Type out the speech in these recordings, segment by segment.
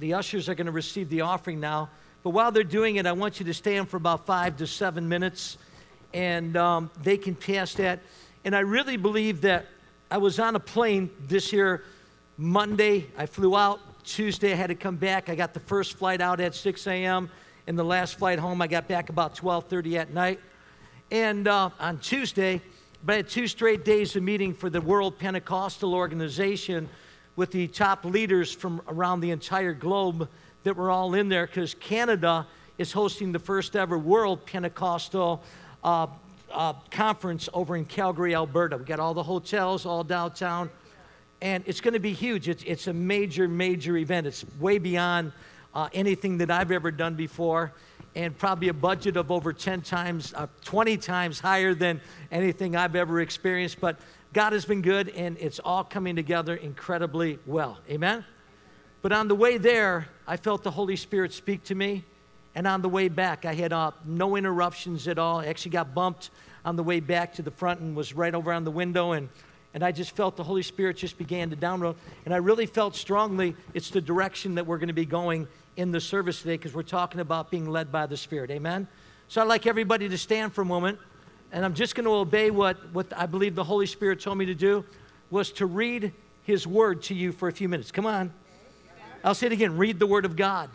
The ushers are going to receive the offering now. But while they're doing it, I want you to stand for about five to seven minutes and um, they can pass that. And I really believe that I was on a plane this year, Monday. I flew out. Tuesday, I had to come back. I got the first flight out at 6 a.m. And the last flight home, I got back about 12:30 at night. And uh, on Tuesday, but I had two straight days of meeting for the World Pentecostal Organization with the top leaders from around the entire globe that were all in there because Canada is hosting the first ever World Pentecostal uh, uh, Conference over in Calgary, Alberta. We got all the hotels all downtown, and it's going to be huge. It's, it's a major, major event. It's way beyond uh, anything that I've ever done before, and probably a budget of over 10 times, uh, 20 times higher than anything I've ever experienced. But God has been good, and it's all coming together incredibly well. Amen? But on the way there, I felt the Holy Spirit speak to me. And on the way back, I had uh, no interruptions at all. I actually got bumped on the way back to the front and was right over on the window. And, and I just felt the Holy Spirit just began to download. And I really felt strongly it's the direction that we're going to be going in the service today because we're talking about being led by the Spirit. Amen? So I'd like everybody to stand for a moment and I'm just going to obey what, what I believe the Holy Spirit told me to do, was to read His Word to you for a few minutes. Come on. I'll say it again read the Word of God.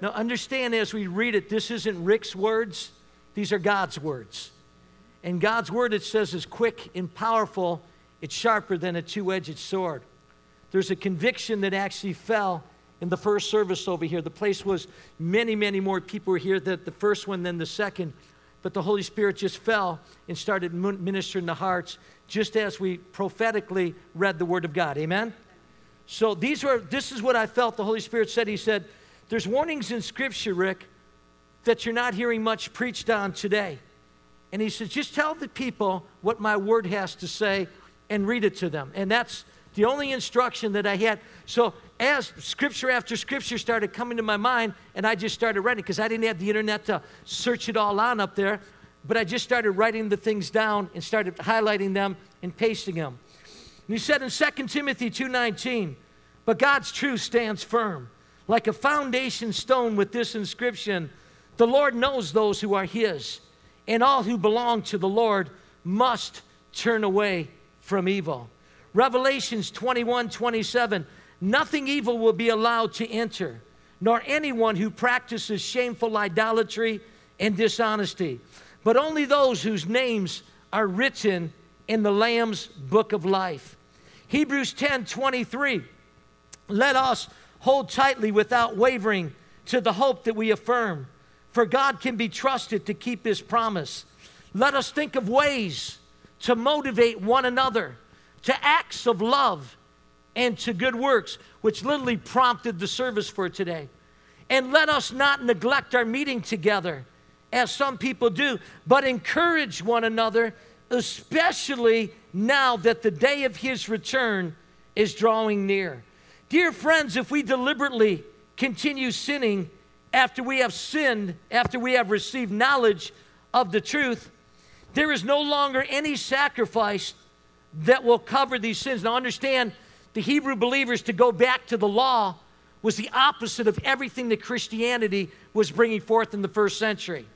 Now, understand as we read it, this isn't Rick's words, these are God's words. And God's Word, it says, is quick and powerful, it's sharper than a two edged sword. There's a conviction that actually fell in the first service over here. The place was many, many more people were here than the first one than the second but the Holy Spirit just fell and started ministering the hearts just as we prophetically read the Word of God. Amen? So these were, this is what I felt the Holy Spirit said. He said, There's warnings in Scripture, Rick, that you're not hearing much preached on today. And he says, Just tell the people what my Word has to say and read it to them. And that's the only instruction that I had. So as scripture after scripture started coming to my mind, and I just started writing because I didn't have the internet to search it all on up there, but I just started writing the things down and started highlighting them and pasting them. And he said in 2 Timothy 2:19, but God's truth stands firm, like a foundation stone with this inscription, the Lord knows those who are his, and all who belong to the Lord must turn away from evil. Revelations 21, 27, Nothing evil will be allowed to enter, nor anyone who practices shameful idolatry and dishonesty, but only those whose names are written in the Lamb's book of life. Hebrews 10 23. Let us hold tightly without wavering to the hope that we affirm, for God can be trusted to keep his promise. Let us think of ways to motivate one another to acts of love and to good works, which literally prompted the service for today. And let us not neglect our meeting together, as some people do, but encourage one another, especially now that the day of his return is drawing near. Dear friends, if we deliberately continue sinning after we have sinned, after we have received knowledge of the truth, there is no longer any sacrifice that will cover these sins. Now, understand, the Hebrew believers to go back to the law was the opposite of everything that Christianity was bringing forth in the first century.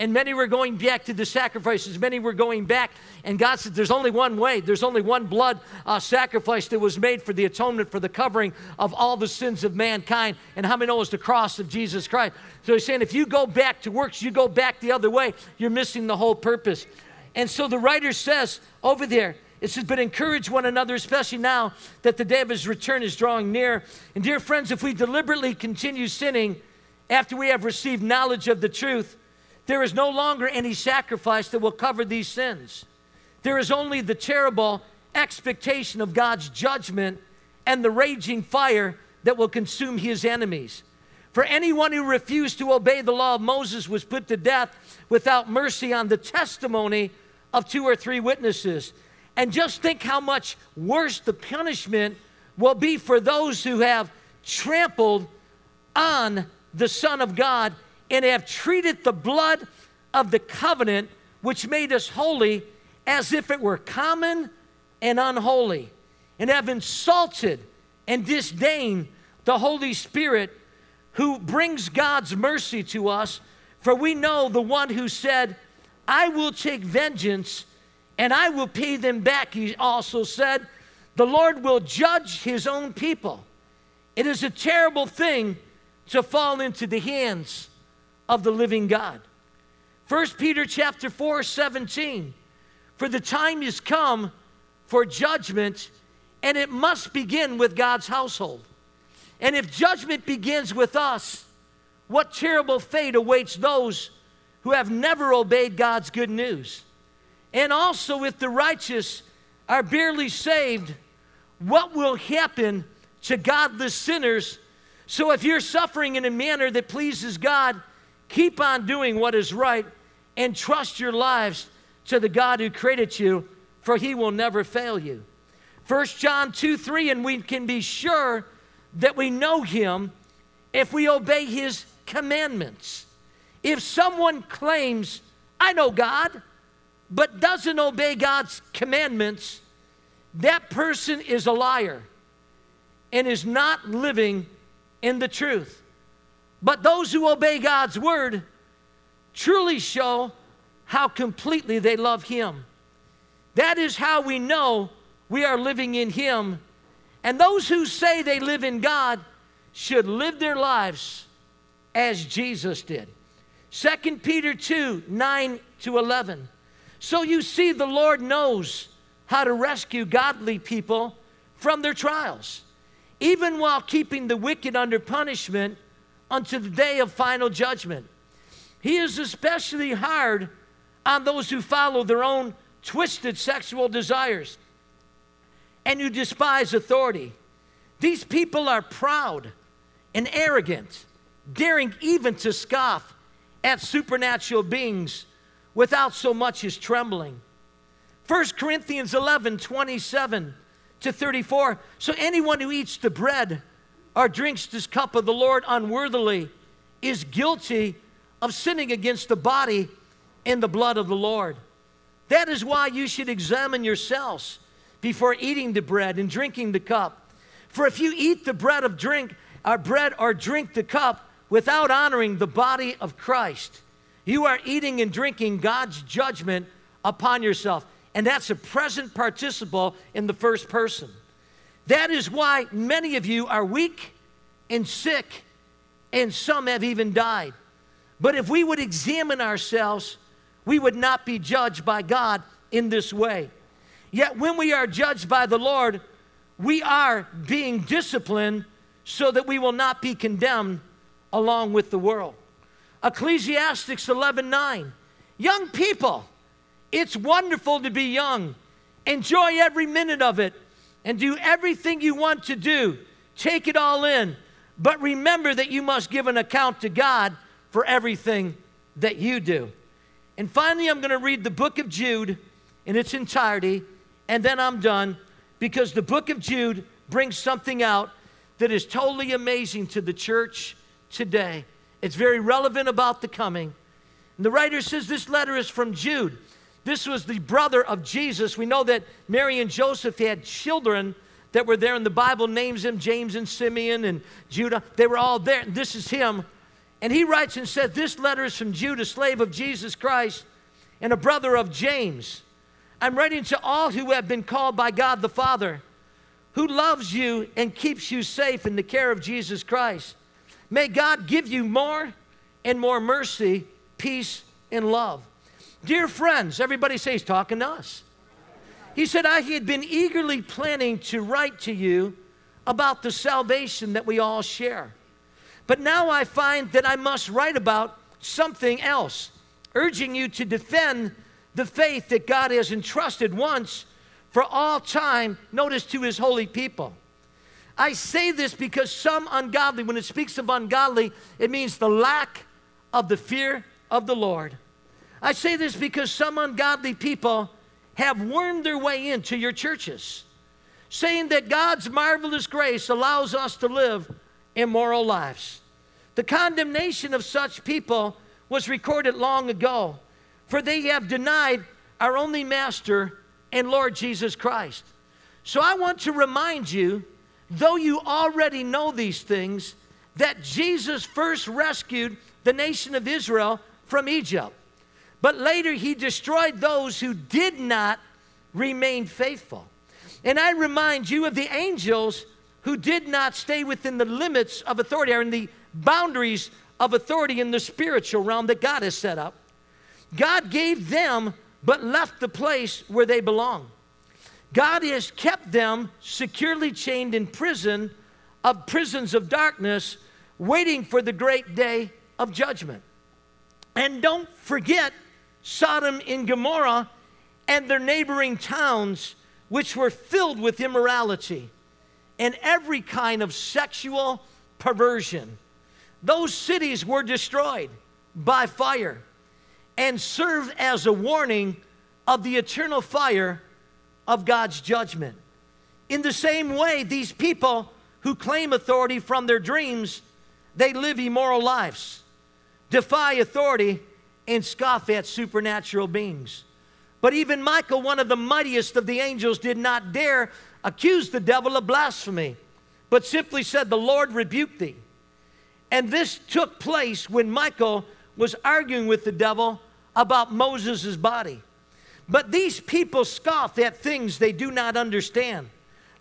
And many were going back to the sacrifices. Many were going back. And God said, There's only one way. There's only one blood uh, sacrifice that was made for the atonement, for the covering of all the sins of mankind. And how many know it's the cross of Jesus Christ? So he's saying, if you go back to works, you go back the other way, you're missing the whole purpose. And so the writer says over there, it says, but encourage one another, especially now that the day of his return is drawing near. And dear friends, if we deliberately continue sinning after we have received knowledge of the truth, there is no longer any sacrifice that will cover these sins. There is only the terrible expectation of God's judgment and the raging fire that will consume his enemies. For anyone who refused to obey the law of Moses was put to death without mercy on the testimony of two or three witnesses. And just think how much worse the punishment will be for those who have trampled on the Son of God and have treated the blood of the covenant, which made us holy, as if it were common and unholy, and have insulted and disdained the Holy Spirit who brings God's mercy to us. For we know the one who said, I will take vengeance and I will pay them back. He also said, The Lord will judge his own people. It is a terrible thing to fall into the hands of the living God. 1 Peter chapter 4, 17. For the time is come for judgment, and it must begin with God's household. And if judgment begins with us, what terrible fate awaits those who have never obeyed God's good news? And also, if the righteous are barely saved, what will happen to godless sinners? So, if you're suffering in a manner that pleases God, keep on doing what is right and trust your lives to the God who created you, for he will never fail you. 1 John 2 3, and we can be sure that we know him if we obey his commandments. If someone claims, I know God, but doesn't obey God's commandments, that person is a liar and is not living in the truth. But those who obey God's word truly show how completely they love Him. That is how we know we are living in Him. And those who say they live in God should live their lives as Jesus did. 2 Peter 2 9 to 11. So you see, the Lord knows how to rescue godly people from their trials, even while keeping the wicked under punishment until the day of final judgment. He is especially hard on those who follow their own twisted sexual desires and who despise authority. These people are proud and arrogant, daring even to scoff at supernatural beings without so much as trembling. 1 Corinthians 11 27 to 34. So anyone who eats the bread or drinks this cup of the Lord unworthily is guilty of sinning against the body and the blood of the Lord. That is why you should examine yourselves before eating the bread and drinking the cup. For if you eat the bread of drink, or bread or drink the cup without honoring the body of Christ, you are eating and drinking God's judgment upon yourself. And that's a present participle in the first person. That is why many of you are weak and sick, and some have even died. But if we would examine ourselves, we would not be judged by God in this way. Yet when we are judged by the Lord, we are being disciplined so that we will not be condemned along with the world. Ecclesiastes 11:9. Young people, it's wonderful to be young. Enjoy every minute of it and do everything you want to do. Take it all in. But remember that you must give an account to God for everything that you do. And finally, I'm going to read the book of Jude in its entirety, and then I'm done because the book of Jude brings something out that is totally amazing to the church today. It's very relevant about the coming. And the writer says this letter is from Jude. This was the brother of Jesus. We know that Mary and Joseph had children that were there, and the Bible names them James and Simeon and Judah. They were all there. This is him. And he writes and says, This letter is from Jude, a slave of Jesus Christ and a brother of James. I'm writing to all who have been called by God the Father, who loves you and keeps you safe in the care of Jesus Christ. May God give you more and more mercy, peace, and love. Dear friends, everybody say he's talking to us. He said, I had been eagerly planning to write to you about the salvation that we all share. But now I find that I must write about something else, urging you to defend the faith that God has entrusted once for all time, notice to his holy people. I say this because some ungodly, when it speaks of ungodly, it means the lack of the fear of the Lord. I say this because some ungodly people have wormed their way into your churches, saying that God's marvelous grace allows us to live immoral lives. The condemnation of such people was recorded long ago, for they have denied our only Master and Lord Jesus Christ. So I want to remind you, though you already know these things, that Jesus first rescued the nation of Israel from Egypt. But later he destroyed those who did not remain faithful. And I remind you of the angels who did not stay within the limits of authority or in the boundaries of authority in the spiritual realm that God has set up. God gave them, but left the place where they belong. God has kept them securely chained in prison of prisons of darkness, waiting for the great day of judgment. And don't forget Sodom and Gomorrah and their neighboring towns, which were filled with immorality and every kind of sexual perversion. Those cities were destroyed by fire and served as a warning of the eternal fire of God's judgment. In the same way, these people who claim authority from their dreams, they live immoral lives, defy authority, and scoff at supernatural beings. But even Michael, one of the mightiest of the angels, did not dare accuse the devil of blasphemy, but simply said, The Lord rebuked thee. And this took place when Michael was arguing with the devil about Moses' body. But these people scoff at things they do not understand.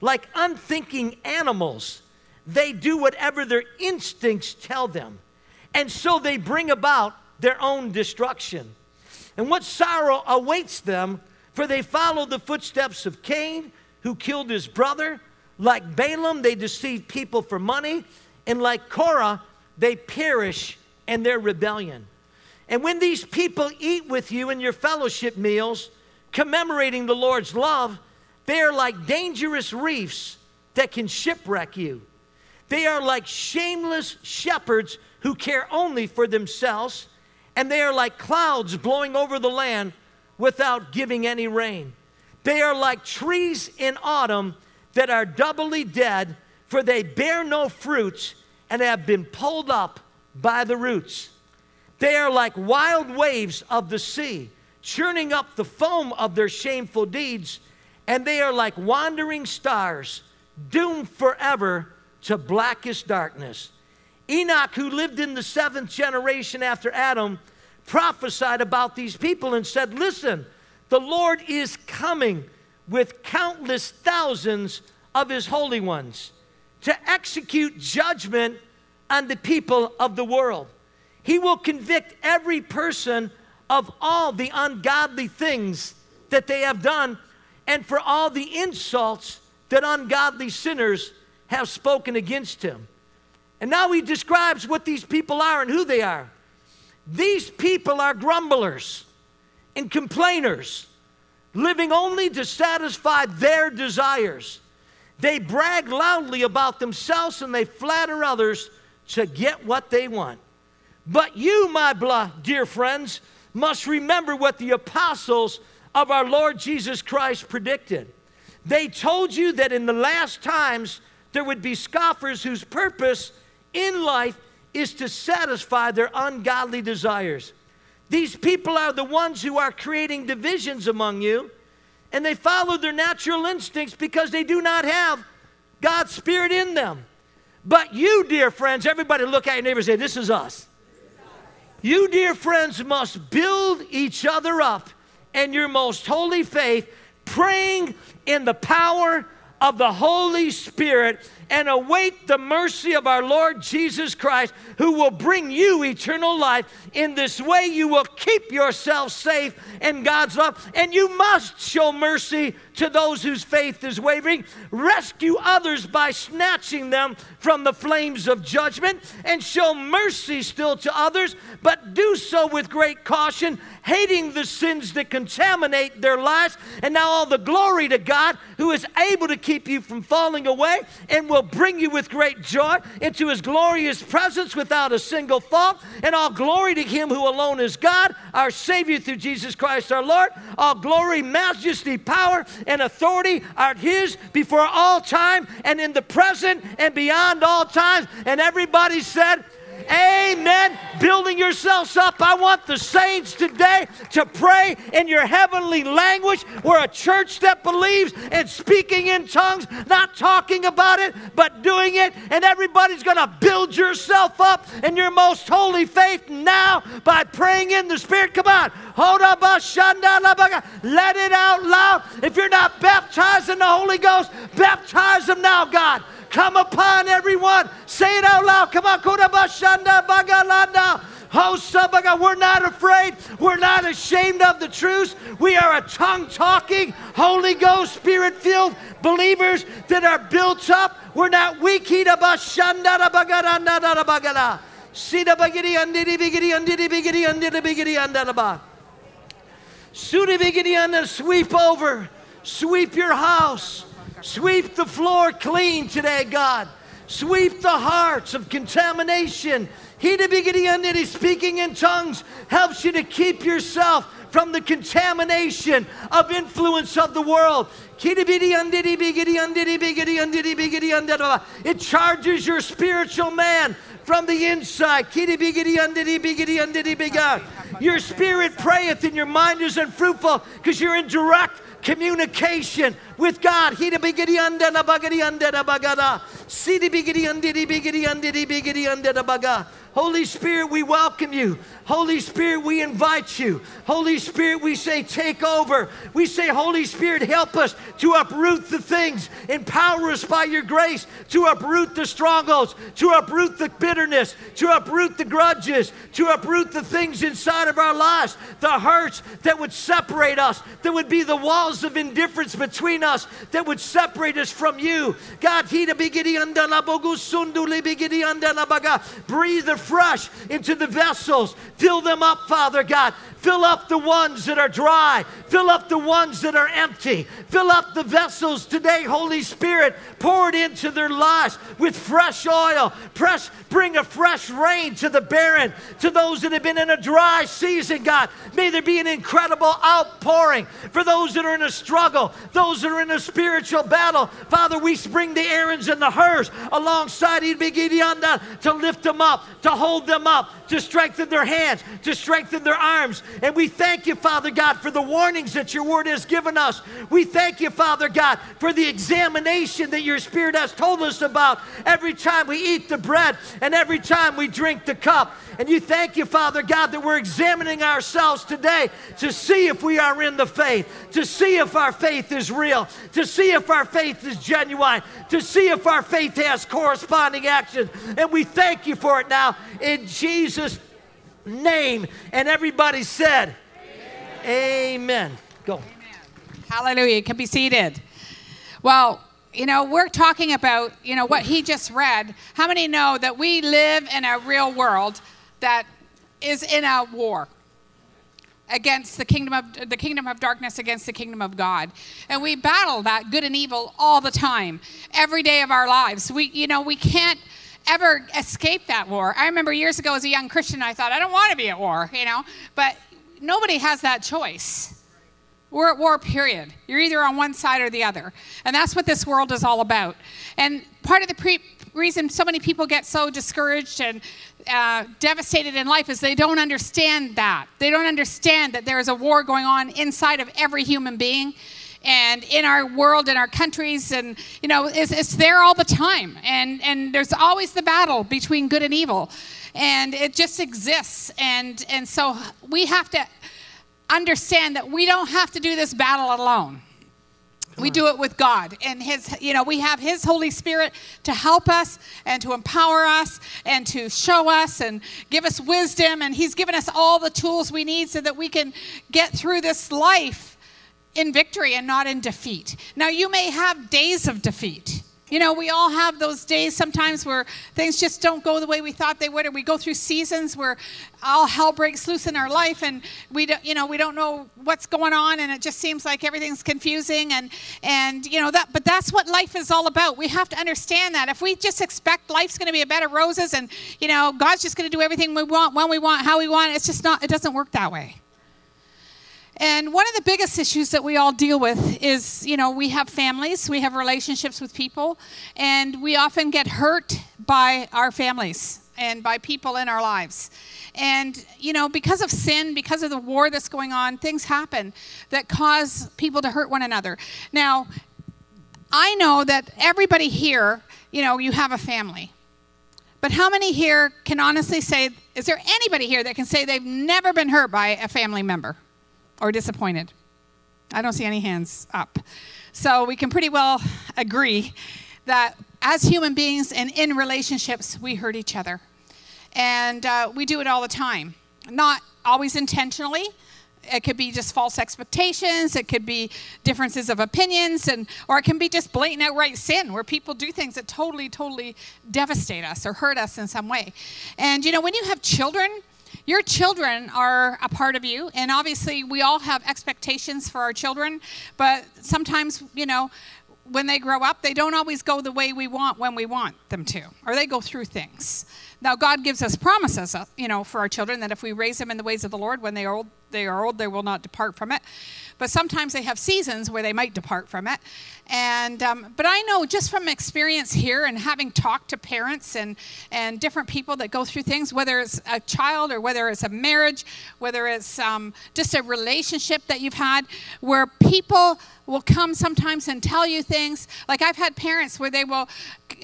Like unthinking animals, they do whatever their instincts tell them. And so they bring about their own destruction. And what sorrow awaits them, for they follow the footsteps of Cain, who killed his brother. Like Balaam, they deceive people for money. And like Korah, they perish in their rebellion. And when these people eat with you in your fellowship meals, commemorating the Lord's love, they are like dangerous reefs that can shipwreck you. They are like shameless shepherds who care only for themselves and they are like clouds blowing over the land without giving any rain. They are like trees in autumn that are doubly dead, for they bear no fruits and have been pulled up by the roots. They are like wild waves of the sea, churning up the foam of their shameful deeds, and they are like wandering stars, doomed forever to blackest darkness. Enoch, who lived in the seventh generation after Adam, prophesied about these people and said, Listen, the Lord is coming with countless thousands of his holy ones to execute judgment on the people of the world. He will convict every person of all the ungodly things that they have done and for all the insults that ungodly sinners have spoken against him. And now he describes what these people are and who they are. These people are grumblers and complainers, living only to satisfy their desires. They brag loudly about themselves and they flatter others to get what they want. But you, my dear friends, must remember what the apostles of our Lord Jesus Christ predicted. They told you that in the last times there would be scoffers whose purpose in life is to satisfy their ungodly desires. These people are the ones who are creating divisions among you, and they follow their natural instincts because they do not have God's Spirit in them. But you, dear friends, everybody look at your neighbor and say, This is us. You, dear friends, must build each other up in your most holy faith, praying in the power of the Holy Spirit and await the mercy of our Lord Jesus Christ, who will bring you eternal life. In this way, you will keep yourself safe in God's love, and you must show mercy to those whose faith is wavering. Rescue others by snatching them from the flames of judgment, and show mercy still to others, but do so with great caution, hating the sins that contaminate their lives. And now, all the glory to God, who is able to keep you from falling away and will will bring you with great joy into his glorious presence without a single fault. And all glory to him who alone is God, our Savior through Jesus Christ our Lord. All glory, majesty, power, and authority are his before all time and in the present and beyond all times. And everybody said, Amen. Building yourselves up. I want the saints today to pray in your heavenly language. We're a church that believes in speaking in tongues, not talking about it, but doing it. And everybody's going to build yourself up in your most holy faith now by praying in the Spirit. Come on. Hold up, uh, uh, uh, Let it out loud. If you're not baptized in the Holy Ghost, baptize them now, God come upon everyone. Say it out loud. Come on, Kodabashanda Bagalanda. Oh, Sabaga, we're not afraid. We're not ashamed of the truth. We are a tongue talking, Holy Ghost, Spirit filled believers that are built up. We're not weak. Sweep over. Sweep your house. Sweep the floor clean today, God. Sweep the hearts of contamination. He speaking in tongues helps you to keep yourself from the contamination of influence of the world. It charges your spiritual man from the inside. Your spirit prayeth and your mind is unfruitful because you're in direct communication with God. Holy Spirit, we welcome you. Holy Spirit, we invite you. Holy Spirit, we say, take over. We say, Holy Spirit, help us to uproot the things. Empower us by your grace to uproot the strongholds, to uproot the bitterness, to uproot the grudges, to uproot the things inside of our lives, the hurts that would separate us, that would be the walls of indifference between us, that would separate us from you. God, breathe afresh into the vessels Fill them up, Father God. Fill up the ones that are dry. Fill up the ones that are empty. Fill up the vessels today, Holy Spirit. Pour it into their lives with fresh oil. Press, bring a fresh rain to the barren, to those that have been in a dry season, God. May there be an incredible outpouring for those that are in a struggle, those that are in a spiritual battle. Father, we bring the Aarons and the Hurs alongside to lift them up, to hold them up, to strengthen their hands, to strengthen their arms. And we thank you, Father God, for the warnings that your word has given us. We thank you, Father God, for the examination that your Spirit has told us about every time we eat the bread and every time we drink the cup. And you thank you, Father God, that we're examining ourselves today to see if we are in the faith, to see if our faith is real, to see if our faith is genuine, to see if our faith has corresponding actions. And we thank you for it now in Jesus' name. And everybody said, Amen. Amen. Go. Amen. Hallelujah. You can be seated. Well, you know, we're talking about, you know, what he just read. How many know that we live in a real world that is in a war? against the kingdom of the kingdom of darkness against the kingdom of God. And we battle that good and evil all the time, every day of our lives. We you know, we can't ever escape that war. I remember years ago as a young Christian I thought I don't want to be at war, you know, but nobody has that choice. We're at war, period. You're either on one side or the other. And that's what this world is all about. And part of the pre- reason so many people get so discouraged and uh, devastated in life is they don't understand that. They don't understand that there is a war going on inside of every human being and in our world, in our countries, and you know, it's, it's there all the time. And and there's always the battle between good and evil, and it just exists. And and so we have to understand that we don't have to do this battle alone we do it with God and his you know we have his holy spirit to help us and to empower us and to show us and give us wisdom and he's given us all the tools we need so that we can get through this life in victory and not in defeat. Now you may have days of defeat. You know, we all have those days sometimes where things just don't go the way we thought they would, or we go through seasons where all hell breaks loose in our life, and we don't, you know, we don't know what's going on, and it just seems like everything's confusing, and and you know that. But that's what life is all about. We have to understand that. If we just expect life's going to be a bed of roses, and you know, God's just going to do everything we want, when we want, how we want, it's just not. It doesn't work that way. And one of the biggest issues that we all deal with is, you know, we have families, we have relationships with people, and we often get hurt by our families and by people in our lives. And, you know, because of sin, because of the war that's going on, things happen that cause people to hurt one another. Now, I know that everybody here, you know, you have a family. But how many here can honestly say, is there anybody here that can say they've never been hurt by a family member? Or disappointed? I don't see any hands up. So we can pretty well agree that as human beings and in relationships, we hurt each other. And uh, we do it all the time. Not always intentionally. It could be just false expectations. It could be differences of opinions, and or it can be just blatant outright sin, where people do things that totally, totally devastate us or hurt us in some way. And you know, when you have children, your children are a part of you, and obviously, we all have expectations for our children, but sometimes, you know, when they grow up, they don't always go the way we want when we want them to, or they go through things. Now, God gives us promises, uh, you know, for our children that if we raise them in the ways of the Lord, when they are old, they are old, they will not depart from it. But sometimes they have seasons where they might depart from it. And um, but I know just from experience here and having talked to parents and and different people that go through things, whether it's a child or whether it's a marriage, whether it's um, just a relationship that you've had, where people will come sometimes and tell you things. Like I've had parents where they will,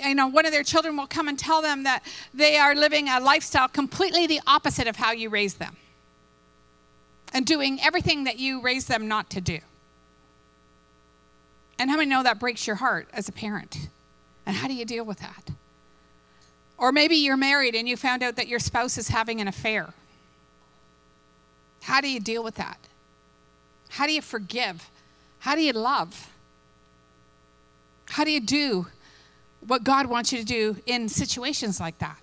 you know, one of their children will come and tell them that they are living a lifestyle completely the opposite of how you raised them and doing everything that you raised them not to do. And how many know that breaks your heart as a parent? And how do you deal with that? Or maybe you're married and you found out that your spouse is having an affair. How do you deal with that? How do you forgive? How do you love? How do you do what God wants you to do in situations like that?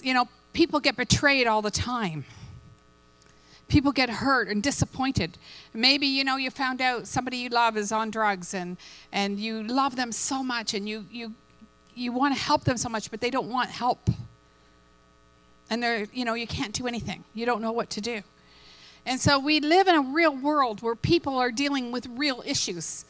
You know, people get betrayed all the time people get hurt and disappointed. Maybe, you know, you found out somebody you love is on drugs and, and you love them so much and you, you, you want to help them so much, but they don't want help. And they're, you know, you can't do anything. You don't know what to do. And so we live in a real world where people are dealing with real issues.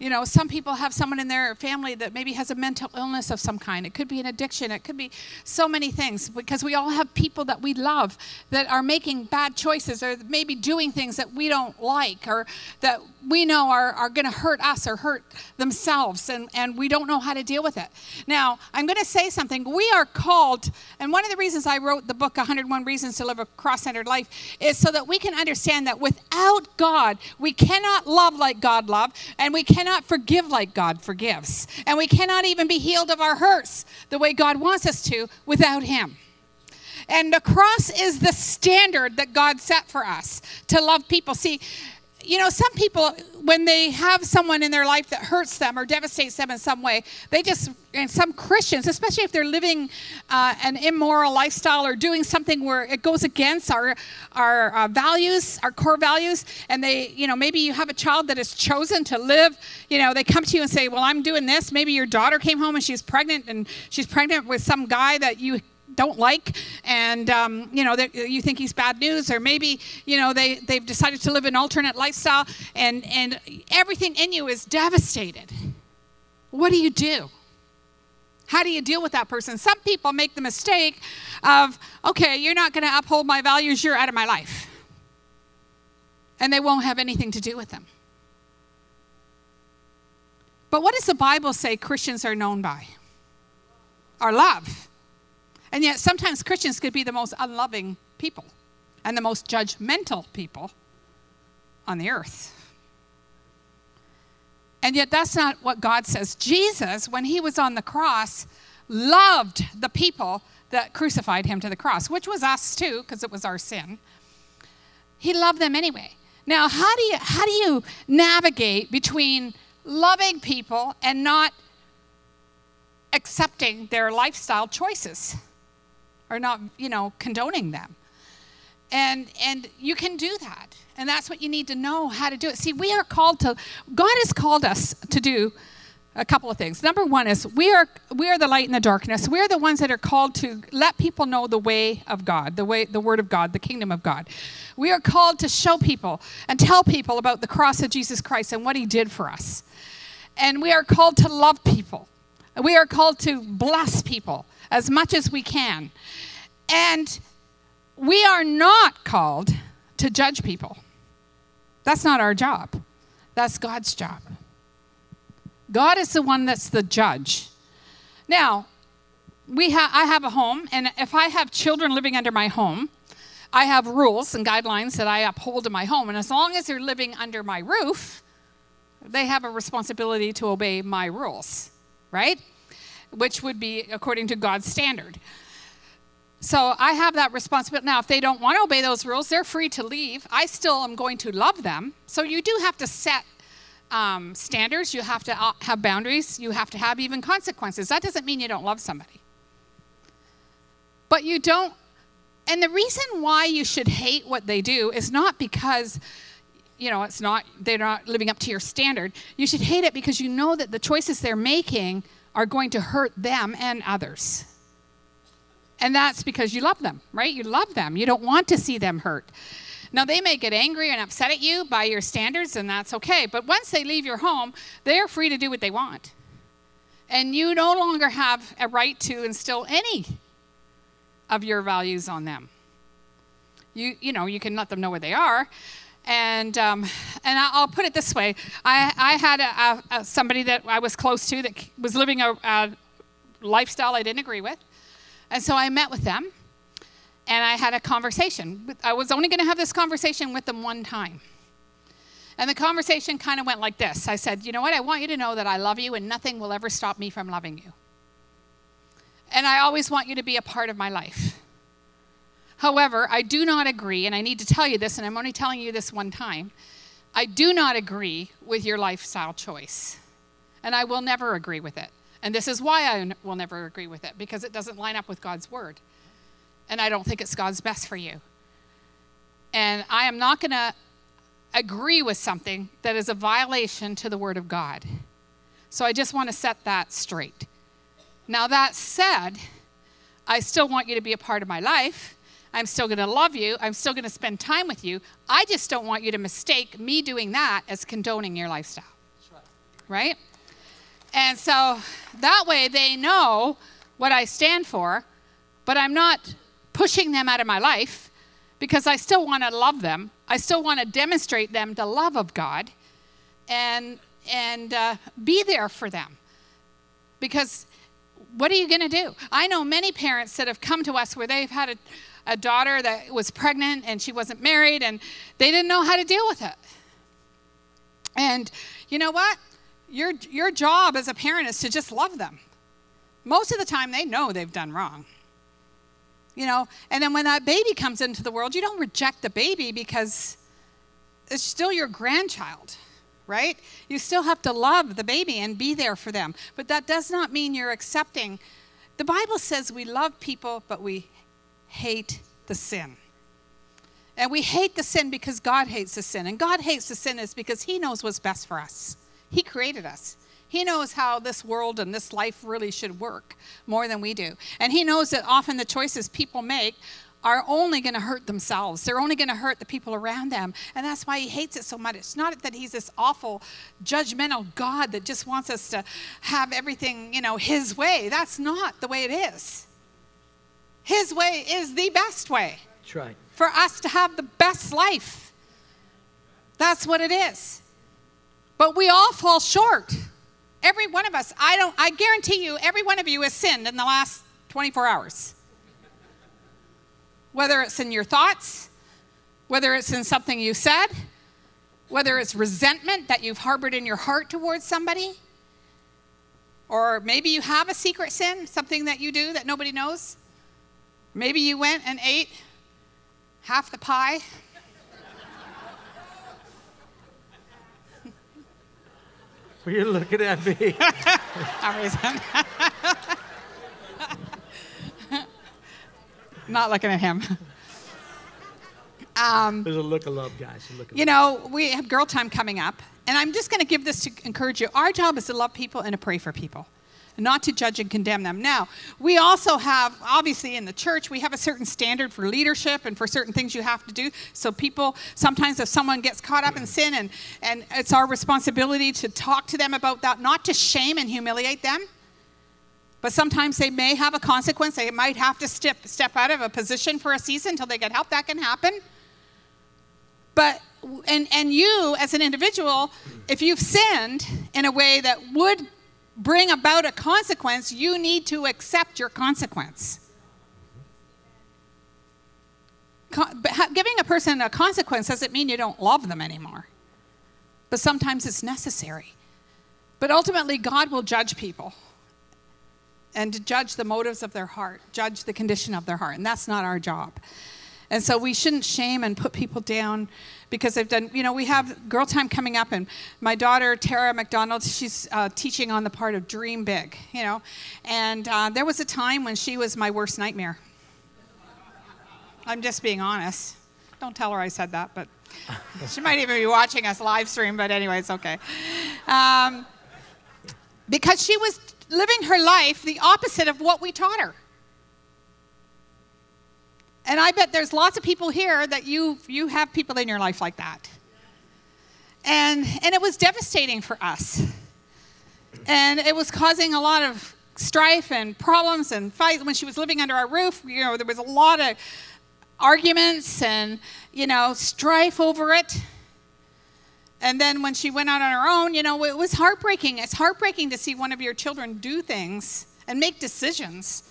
You know, some people have someone in their family that maybe has a mental illness of some kind. It could be an addiction. It could be so many things because we all have people that we love that are making bad choices or maybe doing things that we don't like or that we know are, are going to hurt us or hurt themselves and, and we don't know how to deal with it. Now, I'm going to say something. We are called, and one of the reasons I wrote the book 101 Reasons to Live a Cross Centered Life is so that we can understand that without God, we cannot love like God loved and we cannot forgive like God forgives. And we cannot even be healed of our hurts the way God wants us to without Him. And the cross is the standard that God set for us to love people. See, you know, some people, when they have someone in their life that hurts them or devastates them in some way, they just, and some Christians, especially if they're living uh, an immoral lifestyle or doing something where it goes against our, our uh, values, our core values, and they, you know, maybe you have a child that has chosen to live, you know, they come to you and say, Well, I'm doing this. Maybe your daughter came home and she's pregnant and she's pregnant with some guy that you don't like and um, you know you think he's bad news or maybe you know they, they've decided to live an alternate lifestyle and, and everything in you is devastated. What do you do? How do you deal with that person? Some people make the mistake of okay you're not going to uphold my values you're out of my life. And they won't have anything to do with them. But what does the bible say christians are known by? Our love and yet, sometimes Christians could be the most unloving people and the most judgmental people on the earth. And yet, that's not what God says. Jesus, when he was on the cross, loved the people that crucified him to the cross, which was us too, because it was our sin. He loved them anyway. Now, how do you how do you navigate between loving people and not accepting their lifestyle choices or not, you know, condoning them. And and you can do that. And that's what you need to know how to do it. See, we are called to God has called us to do a couple of things. Number one is we are we are the light in the darkness. We're the ones that are called to let people know the way of God, the way the word of God, the kingdom of God. We are called to show people and tell people about the cross of Jesus Christ and what he did for us. And we are called to love people. We are called to bless people as much as we can. And we are not called to judge people. That's not our job. That's God's job. God is the one that's the judge. Now, we ha- I have a home, and if I have children living under my home, I have rules and guidelines that I uphold in my home. And as long as they're living under my roof, they have a responsibility to obey my rules, right? Which would be according to God's standard. So I have that responsibility. Now, if they don't want to obey those rules, they're free to leave. I still am going to love them. So you do have to set um, standards, you have to uh, have boundaries, you have to have even consequences. That doesn't mean you don't love somebody. But you don't, and the reason why you should hate what they do is not because you know it's not they're not living up to your standard you should hate it because you know that the choices they're making are going to hurt them and others and that's because you love them right you love them you don't want to see them hurt now, they may get angry and upset at you by your standards, and that's okay. But once they leave your home, they're free to do what they want. And you no longer have a right to instill any of your values on them. You, you know, you can let them know where they are. And, um, and I'll put it this way I, I had a, a, somebody that I was close to that was living a, a lifestyle I didn't agree with. And so I met with them and I had a conversation. I was only going to have this conversation with them one time. And the conversation kind of went like this I said, You know what? I want you to know that I love you and nothing will ever stop me from loving you. And I always want you to be a part of my life. However, I do not agree, and I need to tell you this, and I'm only telling you this one time. I do not agree with your lifestyle choice. And I will never agree with it. And this is why I will never agree with it, because it doesn't line up with God's word and I don't think it's God's best for you. And I am not going to agree with something that is a violation to the Word of God. So I just want to set that straight. Now, that said, I still want you to be a part of my life. I'm still going to love you. I'm still going to spend time with you. I just don't want you to mistake me doing that as condoning your lifestyle. Right. right? And so that way they know what I stand for, but I'm not pushing them out of my life because I still want to love them. I still want to demonstrate them the love of God and, and uh, be there for them. Because what are you going to do? I know many parents that have come to us where they've had a, a daughter that was pregnant and she wasn't married and they didn't know how to deal with it. And you know what? Your, your job as a parent is to just love them. Most of the time, they know they've done wrong you know and then when that baby comes into the world you don't reject the baby because it's still your grandchild right you still have to love the baby and be there for them but that does not mean you're accepting the bible says we love people but we hate the sin and we hate the sin because god hates the sin and god hates the sin is because he knows what's best for us he created us he knows how this world and this life really should work more than we do. And He knows that often the choices people make are only going to hurt themselves. They're only going to hurt the people around them. And that's why he hates it so much. It's not that he's this awful, judgmental God that just wants us to have everything, you know, his way. That's not the way it is. His way is the best way. That's right. For us to have the best life. That's what it is. But we all fall short. Every one of us, I don't I guarantee you every one of you has sinned in the last 24 hours. Whether it's in your thoughts, whether it's in something you said, whether it's resentment that you've harbored in your heart towards somebody, or maybe you have a secret sin, something that you do that nobody knows. Maybe you went and ate half the pie. Were you're looking at me. Not looking at him. Um, There's a look of love, guys. Of you know, we have girl time coming up, and I'm just going to give this to encourage you. Our job is to love people and to pray for people not to judge and condemn them. Now, we also have, obviously, in the church, we have a certain standard for leadership and for certain things you have to do. So, people, sometimes if someone gets caught up in sin, and, and it's our responsibility to talk to them about that, not to shame and humiliate them. But sometimes they may have a consequence. They might have to step, step out of a position for a season until they get help. That can happen. But and and you as an individual, if you've sinned in a way that would bring about a consequence, you need to accept your consequence. Con- giving a person a consequence doesn't mean you don't love them anymore. But sometimes it's necessary. But ultimately, God will judge people and judge the motives of their heart, judge the condition of their heart. And that's not our job. And so we shouldn't shame and put people down because they've done, you know, we have girl time coming up, and my daughter, Tara McDonald, she's uh, teaching on the part of dream big, you know. And uh, there was a time when she was my worst nightmare. I'm just being honest. Don't tell her I said that, but she might even be watching us live stream, but anyway, it's okay. Um, because she was living her life the opposite of what we taught her. And I bet there's lots of people here that you you have people in your life like that. And and it was devastating for us. And it was causing a lot of strife and problems and fights when she was living under our roof. You know, there was a lot of arguments and you know strife over it. And then when she went out on her own, you know, it was heartbreaking. It's heartbreaking to see one of your children do things and make decisions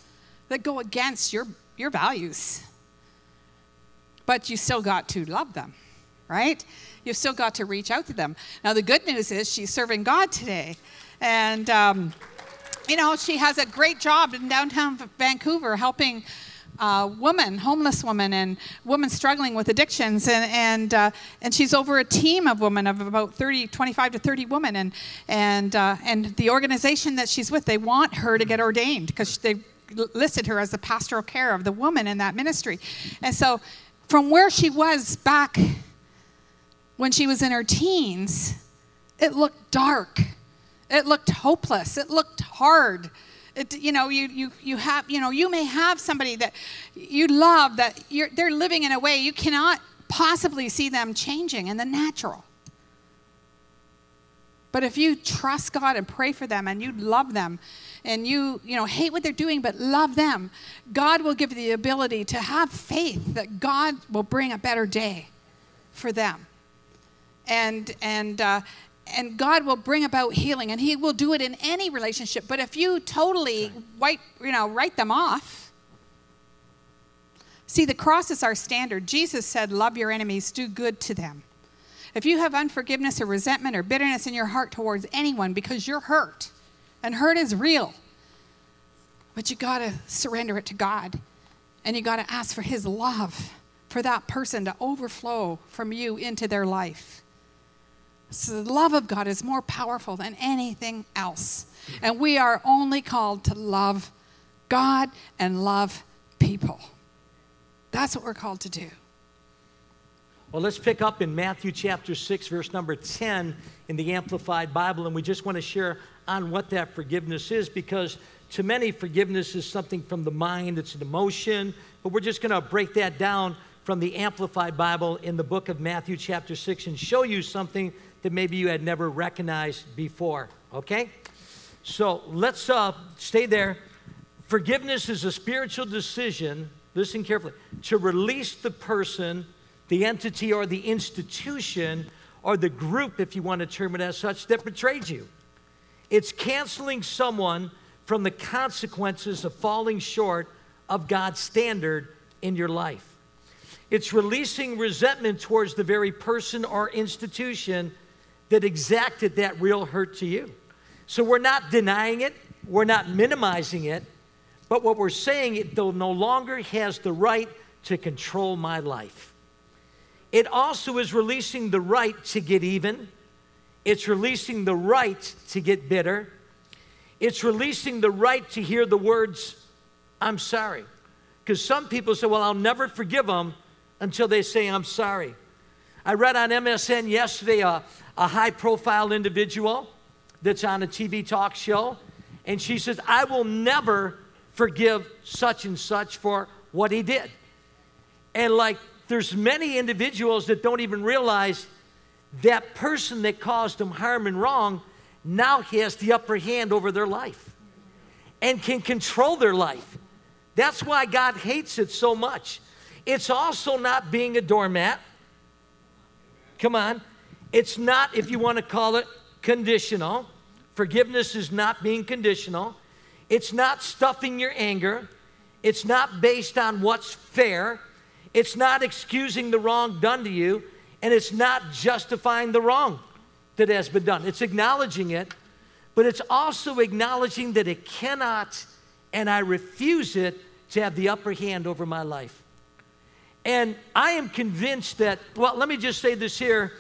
that go against your, your values. But you still got to love them, right? You've still got to reach out to them. Now, the good news is she's serving God today. And, um, you know, she has a great job in downtown Vancouver helping uh, women, homeless women, and women struggling with addictions. And, and, uh, and she's over a team of women of about 30, 25 to 30 women. And, and, uh, and the organization that she's with, they want her to get ordained because they listed her as the pastoral care of the woman in that ministry. And so, from where she was back when she was in her teens, it looked dark. It looked hopeless. It looked hard. It, you know, you, you, you have, you know, you may have somebody that you love that they're living in a way you cannot possibly see them changing in the natural. But if you trust God and pray for them and you love them and you, you know, hate what they're doing but love them, God will give you the ability to have faith that God will bring a better day for them. And, and, uh, and God will bring about healing, and He will do it in any relationship. But if you totally wipe, you know, write them off, see, the cross is our standard. Jesus said, "Love your enemies, do good to them." If you have unforgiveness or resentment or bitterness in your heart towards anyone because you're hurt, and hurt is real, but you got to surrender it to God, and you got to ask for His love for that person to overflow from you into their life. So the love of God is more powerful than anything else. And we are only called to love God and love people. That's what we're called to do. Well, let's pick up in Matthew chapter 6, verse number 10 in the Amplified Bible, and we just want to share on what that forgiveness is because to many, forgiveness is something from the mind, it's an emotion, but we're just going to break that down from the Amplified Bible in the book of Matthew chapter 6 and show you something that maybe you had never recognized before, okay? So let's uh, stay there. Forgiveness is a spiritual decision, listen carefully, to release the person, the entity, or the institution, or the group, if you want to term it as such, that betrayed you. It's canceling someone from the consequences of falling short of God's standard in your life. It's releasing resentment towards the very person or institution that exacted that real hurt to you. So we're not denying it, we're not minimizing it, but what we're saying, it no longer has the right to control my life. It also is releasing the right to get even. It's releasing the right to get bitter. It's releasing the right to hear the words, I'm sorry. Because some people say, well, I'll never forgive them until they say, I'm sorry. I read on MSN yesterday a, a high profile individual that's on a TV talk show, and she says, I will never forgive such and such for what he did. And like, there's many individuals that don't even realize that person that caused them harm and wrong now he has the upper hand over their life and can control their life. That's why God hates it so much. It's also not being a doormat. Come on. It's not, if you want to call it, conditional. Forgiveness is not being conditional. It's not stuffing your anger. It's not based on what's fair. It's not excusing the wrong done to you. And it's not justifying the wrong that has been done. It's acknowledging it, but it's also acknowledging that it cannot, and I refuse it to have the upper hand over my life. And I am convinced that, well, let me just say this here.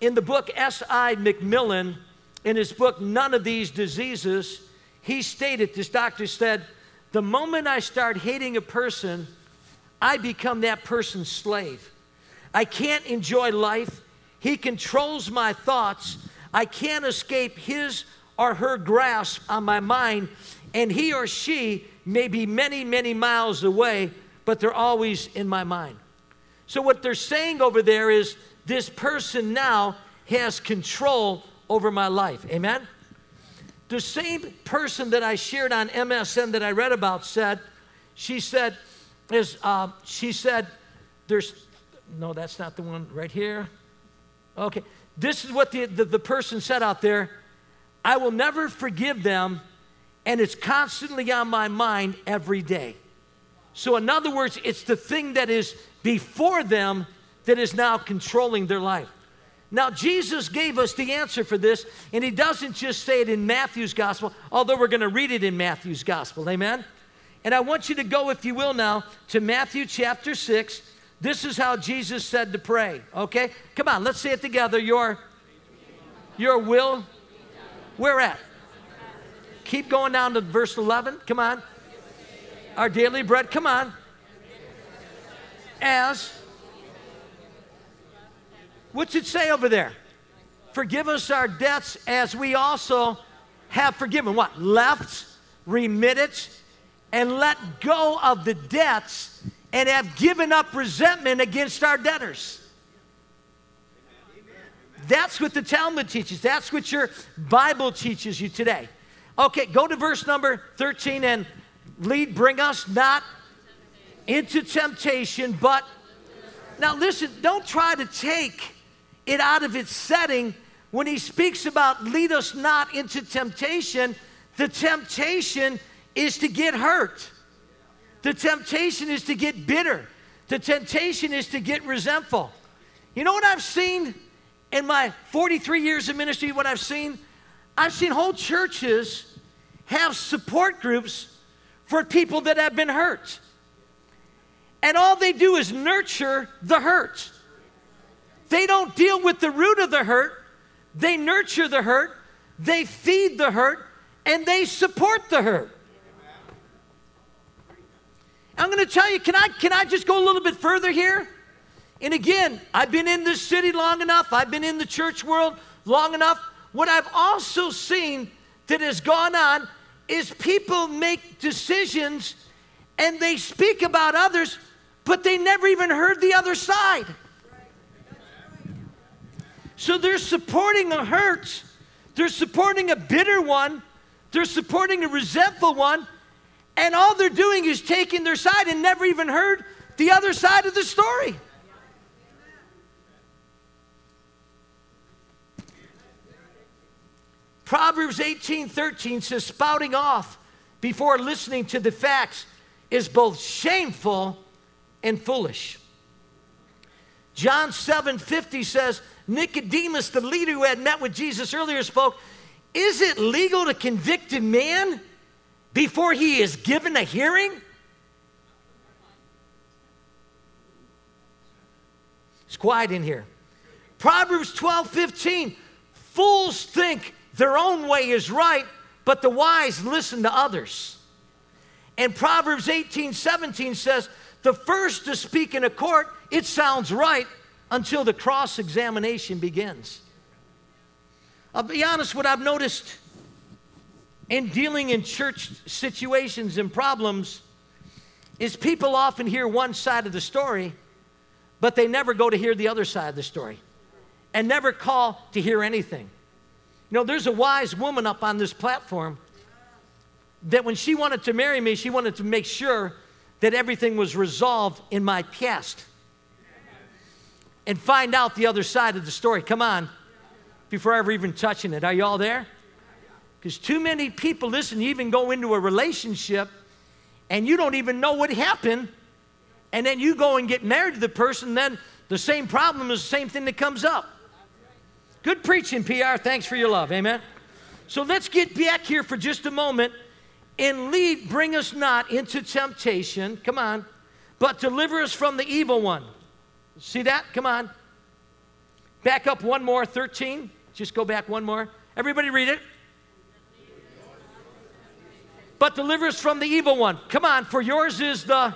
In the book S.I. McMillen, in his book, None of These Diseases, he stated, this doctor said, the moment I start hating a person, I become that person's slave. I can't enjoy life. He controls my thoughts. I can't escape his or her grasp on my mind, and he or she may be many, many miles away, but they're always in my mind. So, what they're saying over there is this person now has control over my life. Amen? The same person that I shared on MSN that I read about said, she said, is, uh, she said, there's, no, that's not the one right here. Okay, this is what the, the, the person said out there I will never forgive them, and it's constantly on my mind every day. So, in other words, it's the thing that is before them that is now controlling their life. Now, Jesus gave us the answer for this, and he doesn't just say it in Matthew's gospel, although we're going to read it in Matthew's gospel. Amen? And I want you to go, if you will, now to Matthew chapter 6. This is how Jesus said to pray. Okay? Come on, let's say it together. Your, your will where at? Keep going down to verse 11. Come on. Our daily bread. Come on. As. What's it say over there? Forgive us our debts as we also have forgiven. What? Left, remitted, and let go of the debts and have given up resentment against our debtors. That's what the Talmud teaches. That's what your Bible teaches you today. Okay, go to verse number 13 and lead, bring us not into temptation, but now listen, don't try to take it out of its setting when he speaks about lead us not into temptation. The temptation is to get hurt, the temptation is to get bitter, the temptation is to get resentful. You know what I've seen? in my 43 years of ministry, what I've seen, I've seen whole churches have support groups for people that have been hurt. And all they do is nurture the hurt. They don't deal with the root of the hurt, they nurture the hurt, they feed the hurt, and they support the hurt. I'm going to tell you, can I, can I just go a little bit further here? And again, I've been in this city long enough, I've been in the church world long enough. What I've also seen that has gone on is people make decisions and they speak about others, but they never even heard the other side. So they're supporting a hurt, they're supporting a bitter one, they're supporting a resentful one, and all they're doing is taking their side and never even heard the other side of the story. Proverbs 18 13 says, spouting off before listening to the facts is both shameful and foolish. John 7 50 says, Nicodemus, the leader who had met with Jesus earlier, spoke, Is it legal to convict a man before he is given a hearing? It's quiet in here. Proverbs 12 15, fools think their own way is right, but the wise listen to others. And Proverbs 18 17 says, The first to speak in a court, it sounds right until the cross examination begins. I'll be honest, what I've noticed in dealing in church situations and problems is people often hear one side of the story, but they never go to hear the other side of the story and never call to hear anything. You know, there's a wise woman up on this platform that when she wanted to marry me, she wanted to make sure that everything was resolved in my past and find out the other side of the story. Come on, before ever even touching it. Are you all there? Because too many people, listen, even go into a relationship and you don't even know what happened, and then you go and get married to the person, then the same problem is the same thing that comes up. Good preaching, PR. Thanks for your love. Amen. So let's get back here for just a moment and lead, bring us not into temptation. Come on. But deliver us from the evil one. See that? Come on. Back up one more, 13. Just go back one more. Everybody read it. But deliver us from the evil one. Come on, for yours is the.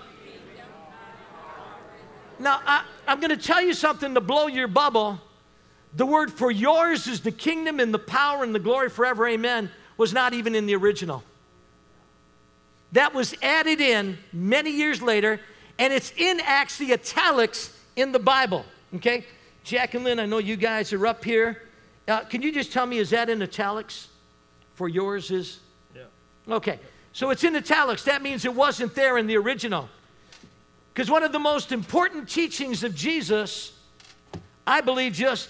Now, I, I'm going to tell you something to blow your bubble. The word for yours is the kingdom and the power and the glory forever, amen, was not even in the original. That was added in many years later, and it's in Acts, the italics in the Bible. Okay? Jack and Lynn, I know you guys are up here. Uh, can you just tell me, is that in italics? For yours is? Yeah. Okay. So it's in italics. That means it wasn't there in the original. Because one of the most important teachings of Jesus, I believe, just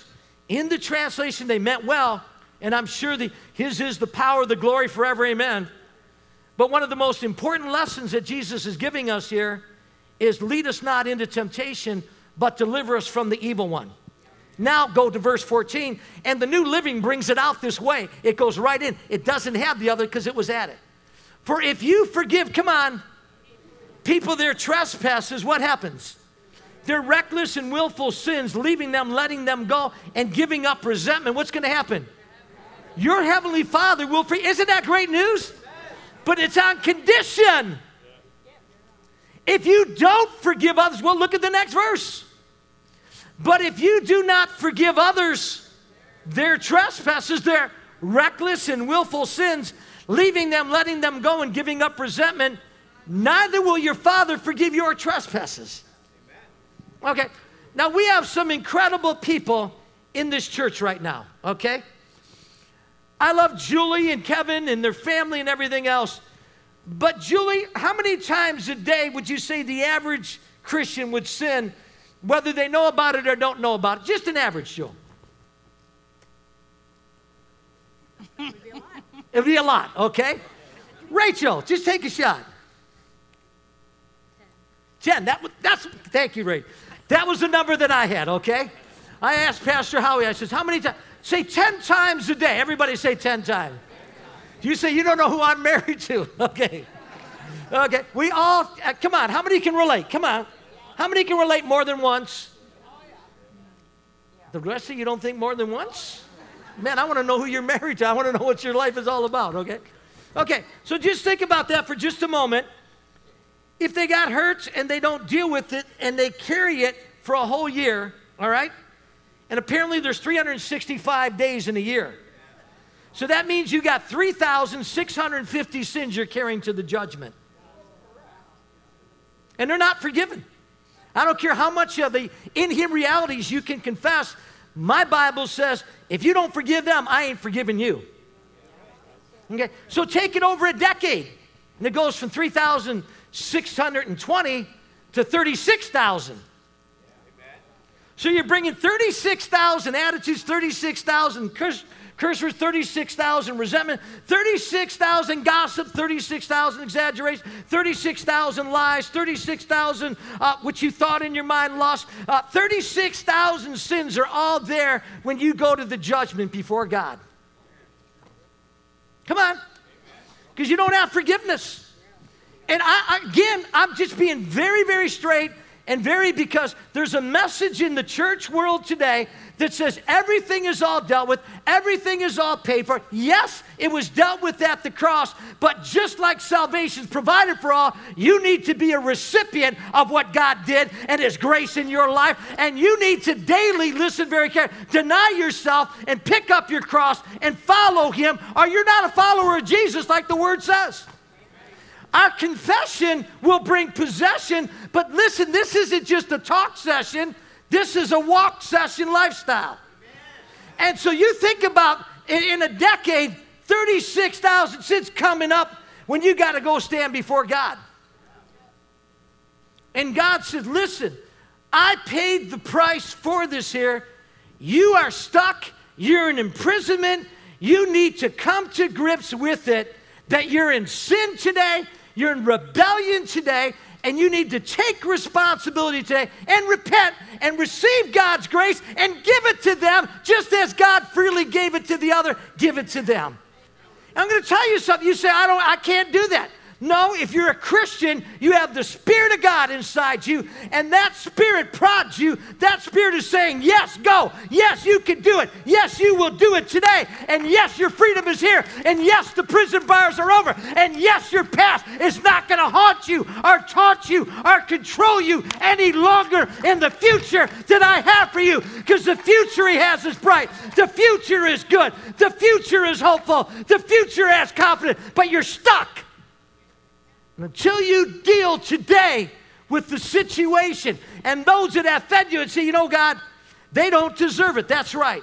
in the translation, they meant well, and I'm sure the, His is the power, the glory forever, amen. But one of the most important lessons that Jesus is giving us here is lead us not into temptation, but deliver us from the evil one. Now go to verse 14, and the New Living brings it out this way. It goes right in. It doesn't have the other because it was added. For if you forgive, come on, people their trespasses, what happens? their reckless and willful sins, leaving them, letting them go, and giving up resentment, what's going to happen? Your heavenly Father will free. Isn't that great news? But it's on condition. If you don't forgive others, well, look at the next verse. But if you do not forgive others their trespasses, their reckless and willful sins, leaving them, letting them go, and giving up resentment, neither will your Father forgive your trespasses. Okay. Now, we have some incredible people in this church right now, okay? I love Julie and Kevin and their family and everything else. But, Julie, how many times a day would you say the average Christian would sin, whether they know about it or don't know about it? Just an average, Julie. It would be a lot, okay? Rachel, just take a shot. Ten. That, that's, thank you, Ray. That was the number that I had, okay? I asked Pastor Howie, I says, how many times? Say 10 times a day. Everybody say 10 times. You say, you don't know who I'm married to. Okay. Okay. We all, uh, come on, how many can relate? Come on. How many can relate more than once? The rest of you don't think more than once? Man, I want to know who you're married to. I want to know what your life is all about, okay? Okay, so just think about that for just a moment. If they got hurt and they don't deal with it and they carry it for a whole year, all right? And apparently there's 365 days in a year. So that means you got 3,650 sins you're carrying to the judgment. And they're not forgiven. I don't care how much of the in Him realities you can confess. My Bible says if you don't forgive them, I ain't forgiving you. Okay? So take it over a decade. And it goes from 3,620 to 36,000. So you're bringing 36,000 attitudes, 36,000 curse, cursors, 36,000 resentment, 36,000 gossip, 36,000 exaggeration, 36,000 lies, 36,000 uh, what you thought in your mind lost. Uh, 36,000 sins are all there when you go to the judgment before God. Come on. Because you don't have forgiveness. And I, again, I'm just being very, very straight and very because there's a message in the church world today that says everything is all dealt with, everything is all paid for. Yes, it was dealt with at the cross, but just like salvation is provided for all, you need to be a recipient of what God did and His grace in your life. And you need to daily listen very carefully, deny yourself and pick up your cross and follow Him, or you're not a follower of Jesus like the Word says. Our confession will bring possession, but listen, this isn't just a talk session. This is a walk session lifestyle. And so you think about in, a decade, 36,000 sins coming up when you got to go stand before God. And God said, Listen, I paid the price for this here. You are stuck. You're in imprisonment. You need to come to grips with it that you're in sin today, you're in rebellion today, and you need to take responsibility today and repent and receive God's grace and give it to them just as God freely gave it to the other. Give it to them. I'm going to tell you something. You say, I don't, I can't do that. No, if you're a Christian, you have the Spirit of God inside you, and that Spirit prods you. That Spirit is saying, Yes, go. Yes, you can do it. Yes, you will do it today. And yes, your freedom is here. And yes, the prison bars are over. And yes, your past is not going to haunt you or taunt you or control you any longer in the future that I have for you. Because the future He has is bright. The future is good. The future is hopeful. The future has confidence. But you're stuck. Until you deal today with the situation and those that have fed you and say, you know, God, they don't deserve it. That's right.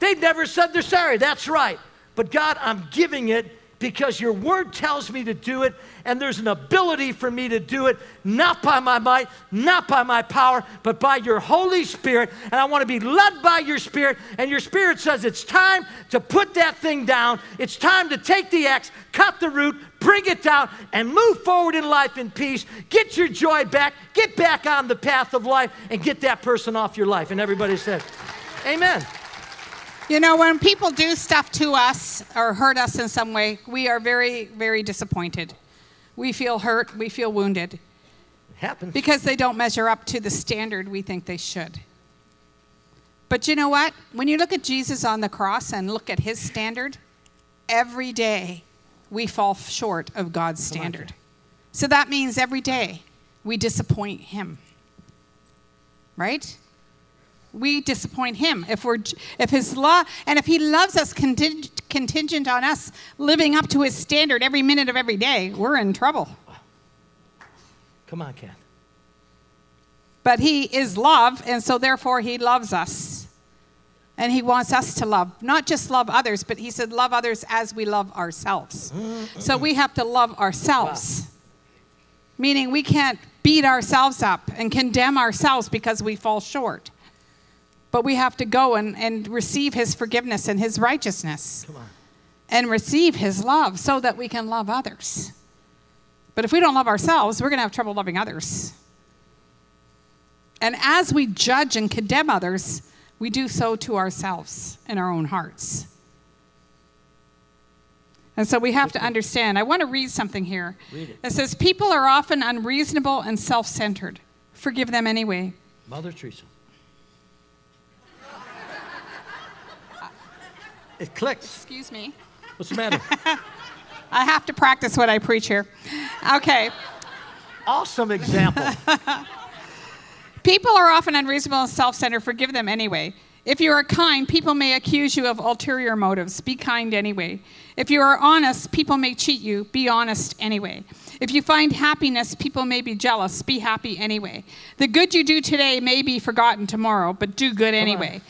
They've never said they're sorry. That's right. But God, I'm giving it because your word tells me to do it, and there's an ability for me to do it, not by my might, not by my power, but by your Holy Spirit. And I want to be led by your Spirit. And your Spirit says it's time to put that thing down. It's time to take the axe, cut the root, bring it down, and move forward in life in peace. Get your joy back, get back on the path of life, and get that person off your life. And everybody said, Amen. You know, when people do stuff to us or hurt us in some way, we are very, very disappointed. We feel hurt, we feel wounded. Happens. Because they don't measure up to the standard we think they should. But you know what? When you look at Jesus on the cross and look at his standard, every day we fall short of God's standard. So that means every day we disappoint him. Right? We disappoint him. If we're if his law and if he loves us conting, contingent on us living up to his standard every minute of every day we're in trouble. Come on ken but he is love and so therefore he loves us. And he wants us to love not just love others but he said love others as we love ourselves. So we have to love ourselves. Wow. meaning we can't beat ourselves up and condemn ourselves because we fall short but we have to go and, and receive his forgiveness and his righteousness and receive his love so that we can love others. But if we don't love ourselves, we're going to have trouble loving others. And as we judge and condemn others, we do so to ourselves in our own hearts. And so we have to understand. I want to read something here. Read it. it says, People are often unreasonable and self centered. Forgive them anyway. Mother Teresa. It clicks. Excuse me. What's the matter? I have to practice what I preach here. Okay. Awesome example. people are often unreasonable and self centered. Forgive them anyway. If you are kind, people may accuse you of ulterior motives. Be kind anyway. If you are honest, people may cheat you. Be honest anyway. If you find happiness, people may be jealous. Be happy anyway. The good you do today may be forgotten tomorrow, but do good anyway.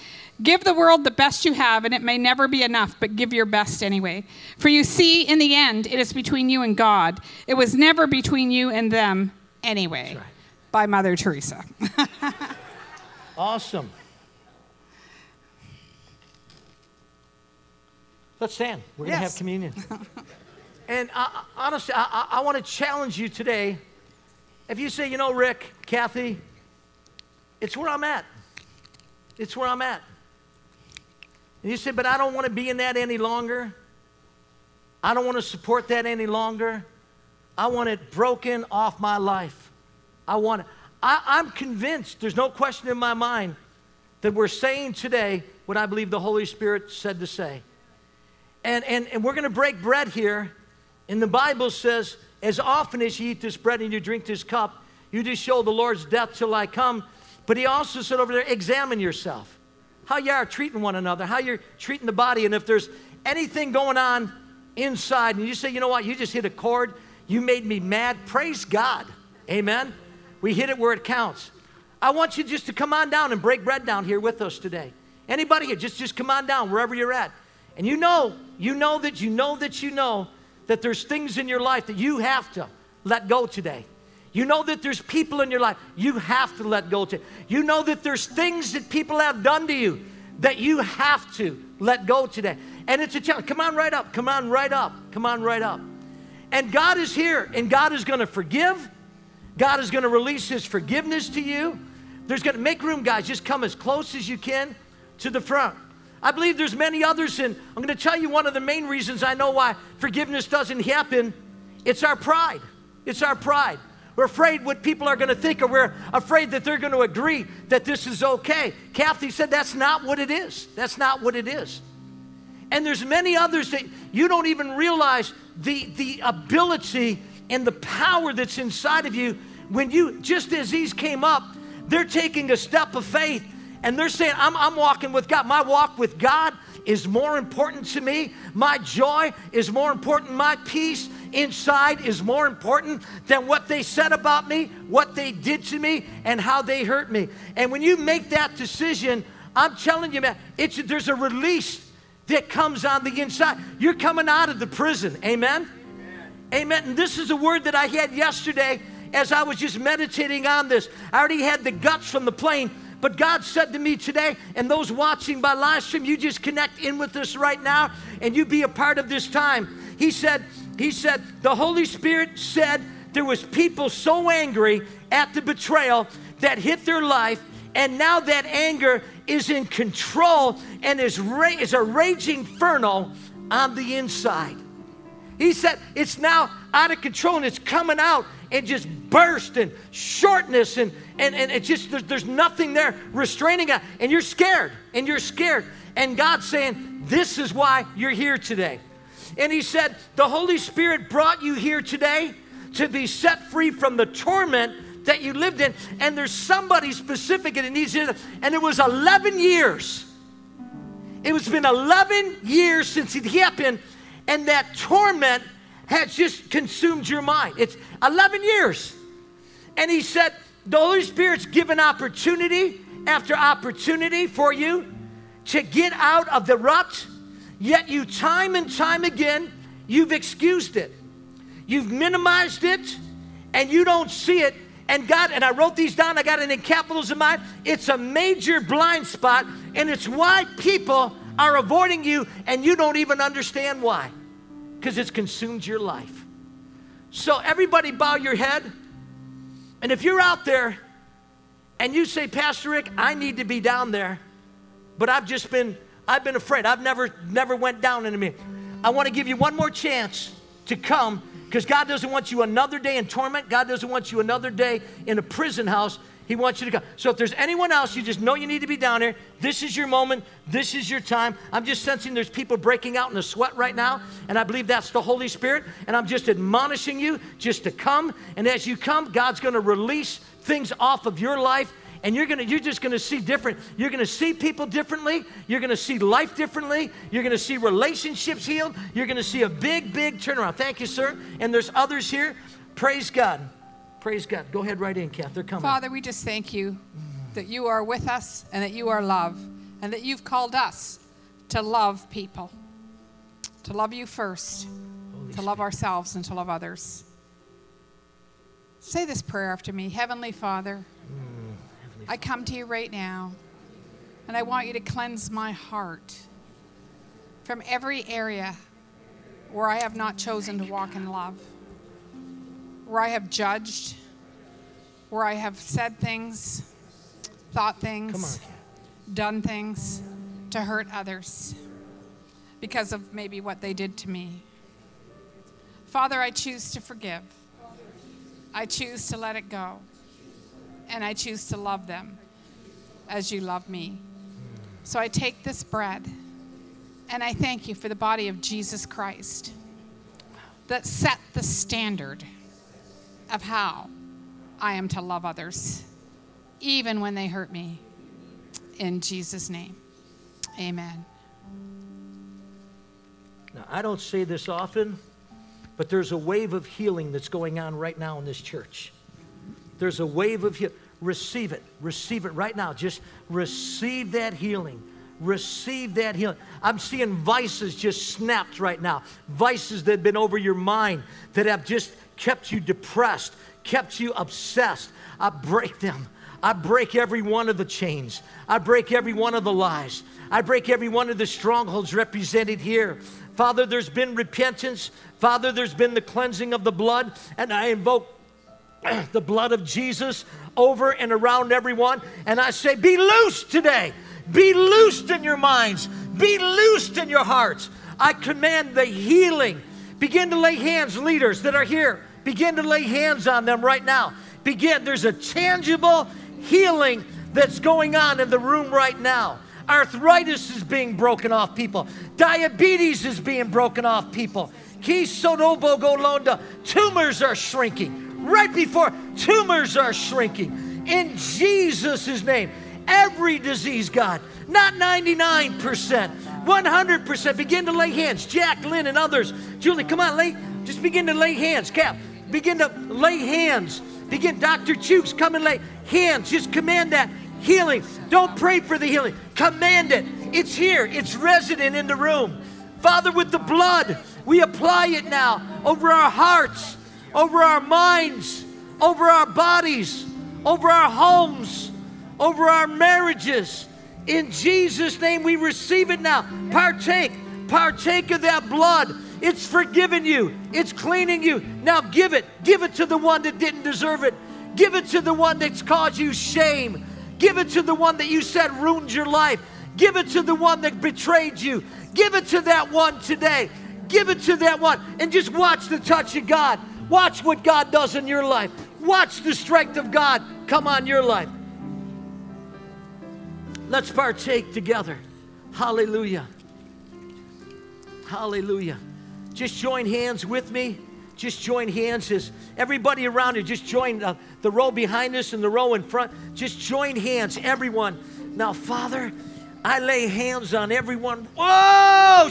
Give the world the best you have, and it may never be enough, but give your best anyway. For you see, in the end, it is between you and God. It was never between you and them anyway. Right. By Mother Teresa. awesome. Let's stand. We're yes. going to have communion. and I, honestly, I, I want to challenge you today. If you say, you know, Rick, Kathy, it's where I'm at. It's where I'm at. And you say, but I don't want to be in that any longer. I don't want to support that any longer. I want it broken off my life. I want it. I, I'm convinced, there's no question in my mind, that we're saying today what I believe the Holy Spirit said to say. And, and, and we're going to break bread here. And the Bible says, as often as you eat this bread and you drink this cup, you just show the Lord's death till I come. But he also said over there, examine yourself. How you are treating one another, how you're treating the body. And if there's anything going on inside and you say, you know what, you just hit a chord, you made me mad, praise God. Amen. We hit it where it counts. I want you just to come on down and break bread down here with us today. Anybody here, just, just come on down wherever you're at. And you know, you know that you know that you know that there's things in your life that you have to let go today. You know that there's people in your life you have to let go to. You know that there's things that people have done to you that you have to let go today. And it's a challenge. Come on right up. Come on right up. Come on right up. And God is here and God is going to forgive. God is going to release his forgiveness to you. There's going to make room, guys. Just come as close as you can to the front. I believe there's many others, and I'm going to tell you one of the main reasons I know why forgiveness doesn't happen. It's our pride. It's our pride. We're afraid what people are going to think, or we're afraid that they're going to agree that this is okay. Kathy said that's not what it is. That's not what it is. And there's many others that you don't even realize the, the ability and the power that's inside of you when you, just as these came up, they're taking a step of faith and they're saying, I'm, I'm walking with God. My walk with God is more important to me. My joy is more important. My peace inside is more important than what they said about me, what they did to me, and how they hurt me. And when you make that decision, I'm telling you, man, it's, there's a release that comes on the inside. You're coming out of the prison. Amen? Amen. Amen. And this is a word that I had yesterday as I was just meditating on this. I already had the guts from the plane but God said to me today, and those watching by live stream, you just connect in with us right now and you be a part of this time. He said, He said, the Holy Spirit said there was people so angry at the betrayal that hit their life, and now that anger is in control and is, ra- is a raging inferno on the inside. He said it's now out of control and it's coming out and just burst and shortness and and, and it's just there's, there's nothing there restraining it. And you're scared and you're scared. And god's saying this is why you're here today and he said the holy spirit brought you here today to be set free from the torment that you lived in. And there's somebody specific and it needs you and it was 11 years. It was been 11 years since it happened and that torment has just consumed your mind. It's 11 years. And he said the Holy Spirit's given opportunity after opportunity for you to get out of the rut, yet you time and time again, you've excused it. You've minimized it, and you don't see it. And God, and I wrote these down, I got it in capitals in mind. It's a major blind spot, and it's why people are avoiding you, and you don't even understand why. Because it's consumed your life. So, everybody, bow your head. And if you're out there and you say, Pastor Rick, I need to be down there, but I've just been, I've been afraid. I've never, never went down into me. I want to give you one more chance to come because God doesn't want you another day in torment. God doesn't want you another day in a prison house. He wants you to come. So if there's anyone else, you just know you need to be down here. This is your moment. This is your time. I'm just sensing there's people breaking out in a sweat right now, and I believe that's the Holy Spirit. And I'm just admonishing you just to come. And as you come, God's going to release things off of your life and you're gonna you're just gonna see different you're gonna see people differently you're gonna see life differently you're gonna see relationships healed you're gonna see a big big turnaround thank you sir and there's others here praise god Praise God. Go ahead right in, Kath. They're coming. Father, we just thank you that you are with us and that you are love and that you've called us to love people, to love you first, Holy to Spirit. love ourselves, and to love others. Say this prayer after me Heavenly Father, mm, I come to you right now and I want you to cleanse my heart from every area where I have not chosen to walk in love where I have judged, where I have said things, thought things, done things to hurt others because of maybe what they did to me. Father, I choose to forgive. I choose to let it go. And I choose to love them as you love me. So I take this bread and I thank you for the body of Jesus Christ that set the standard of how I am to love others, even when they hurt me. In Jesus' name, amen. Now, I don't say this often, but there's a wave of healing that's going on right now in this church. There's a wave of healing. Receive it. Receive it right now. Just receive that healing. Receive that healing. I'm seeing vices just snapped right now. Vices that have been over your mind that have just kept you depressed, kept you obsessed. I break them. I break every one of the chains. I break every one of the lies. I break every one of the strongholds represented here. Father, there's been repentance. Father, there's been the cleansing of the blood. And I invoke the blood of Jesus over and around everyone. And I say, be loosed today. Be loosed in your minds. Be loosed in your hearts. I command the healing. Begin to lay hands, leaders that are here. Begin to lay hands on them right now. Begin. There's a tangible healing that's going on in the room right now. Arthritis is being broken off people. Diabetes is being broken off people. Tumors are shrinking. Right before tumors are shrinking. In Jesus' name. Every disease, God. Not 99%, 100%. Begin to lay hands. Jack, Lynn, and others. Julie, come on, lay. Just begin to lay hands. Cap, begin to lay hands. Begin, Dr. Chooks, come and lay hands. Just command that healing. Don't pray for the healing. Command it. It's here. It's resident in the room. Father, with the blood, we apply it now over our hearts, over our minds, over our bodies, over our homes, over our marriages. In Jesus' name, we receive it now. Partake, partake of that blood. It's forgiven you, it's cleaning you. Now give it. Give it to the one that didn't deserve it. Give it to the one that's caused you shame. Give it to the one that you said ruined your life. Give it to the one that betrayed you. Give it to that one today. Give it to that one and just watch the touch of God. Watch what God does in your life. Watch the strength of God come on your life. Let's partake together. Hallelujah. Hallelujah. Just join hands with me. Just join hands as everybody around you, just join uh, the row behind us and the row in front. Just join hands, everyone. Now, Father, I lay hands on everyone. Whoa!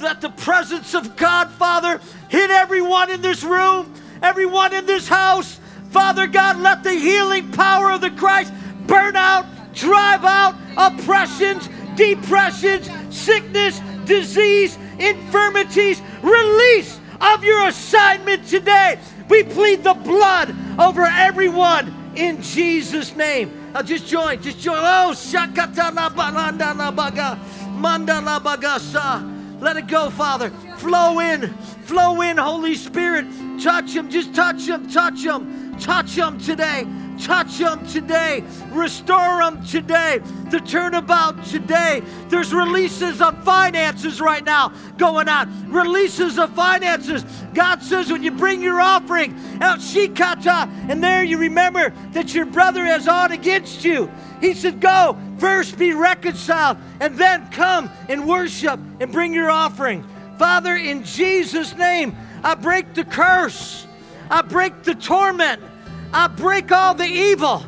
Let the presence of God, Father, hit everyone in this room, everyone in this house. Father God, let the healing power of the Christ burn out, drive out oppressions, depressions, sickness, disease, infirmities. Release of your assignment today. We plead the blood over everyone in Jesus' name. Now just join, just join. Oh, shakatana balanda baga, mandala bagasa. Let it go, Father. Flow in, flow in, Holy Spirit. Touch him, just touch him, touch him, touch him today. Touch them today. Restore them today. The turnabout today. There's releases of finances right now going on. Releases of finances. God says when you bring your offering out Shikata, and there you remember that your brother has on against you. He said, Go, first be reconciled, and then come and worship and bring your offering. Father, in Jesus' name, I break the curse. I break the torment. I break all the evil.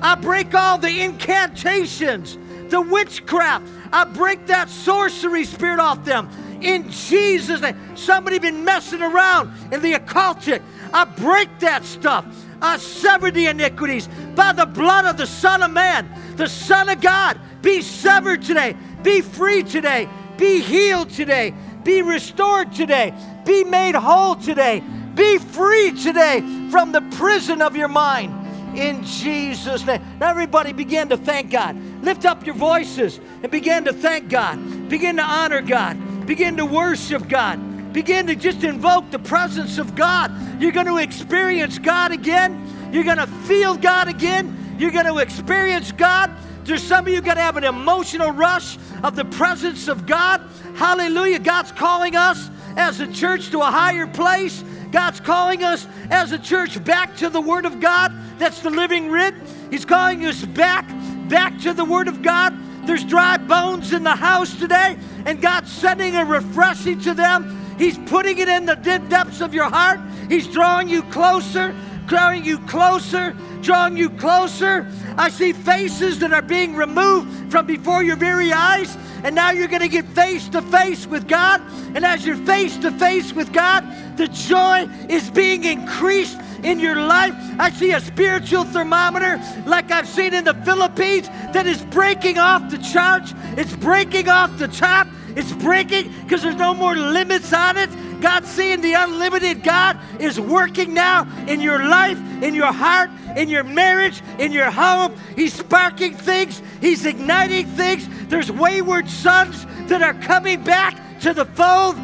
I break all the incantations, the witchcraft. I break that sorcery spirit off them. In Jesus' name. Somebody been messing around in the occultic. I break that stuff. I sever the iniquities by the blood of the Son of Man, the Son of God. Be severed today. Be free today. Be healed today. Be restored today. Be made whole today. Be free today from the prison of your mind in Jesus' name. Now, everybody begin to thank God. Lift up your voices and begin to thank God. Begin to honor God. Begin to worship God. Begin to just invoke the presence of God. You're going to experience God again. You're going to feel God again. You're going to experience God. There's some of you going to have an emotional rush of the presence of God. Hallelujah. God's calling us as a church to a higher place. God's calling us as a church back to the Word of God. That's the living writ. He's calling us back, back to the Word of God. There's dry bones in the house today, and God's sending a refreshing to them. He's putting it in the depths of your heart. He's drawing you closer, drawing you closer, drawing you closer. I see faces that are being removed from before your very eyes, and now you're going to get face to face with God. And as you're face to face with God, the joy is being increased in your life. I see a spiritual thermometer like I've seen in the Philippines that is breaking off the charge. It's breaking off the top. It's breaking because there's no more limits on it. God seeing the unlimited God is working now in your life, in your heart, in your marriage, in your home. He's sparking things, He's igniting things. There's wayward sons that are coming back to the fold.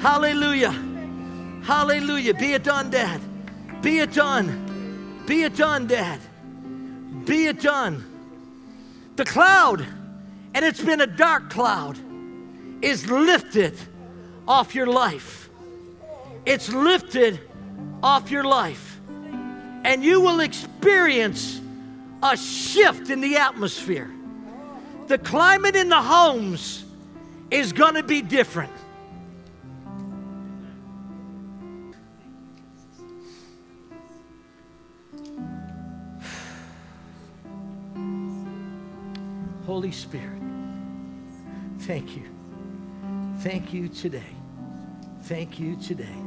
Hallelujah. Hallelujah. Be it done, Dad. Be it done. Be it done, Dad. Be it done. The cloud, and it's been a dark cloud, is lifted off your life. It's lifted off your life. And you will experience a shift in the atmosphere. The climate in the homes is going to be different. Holy Spirit, thank you. Thank you today. Thank you today.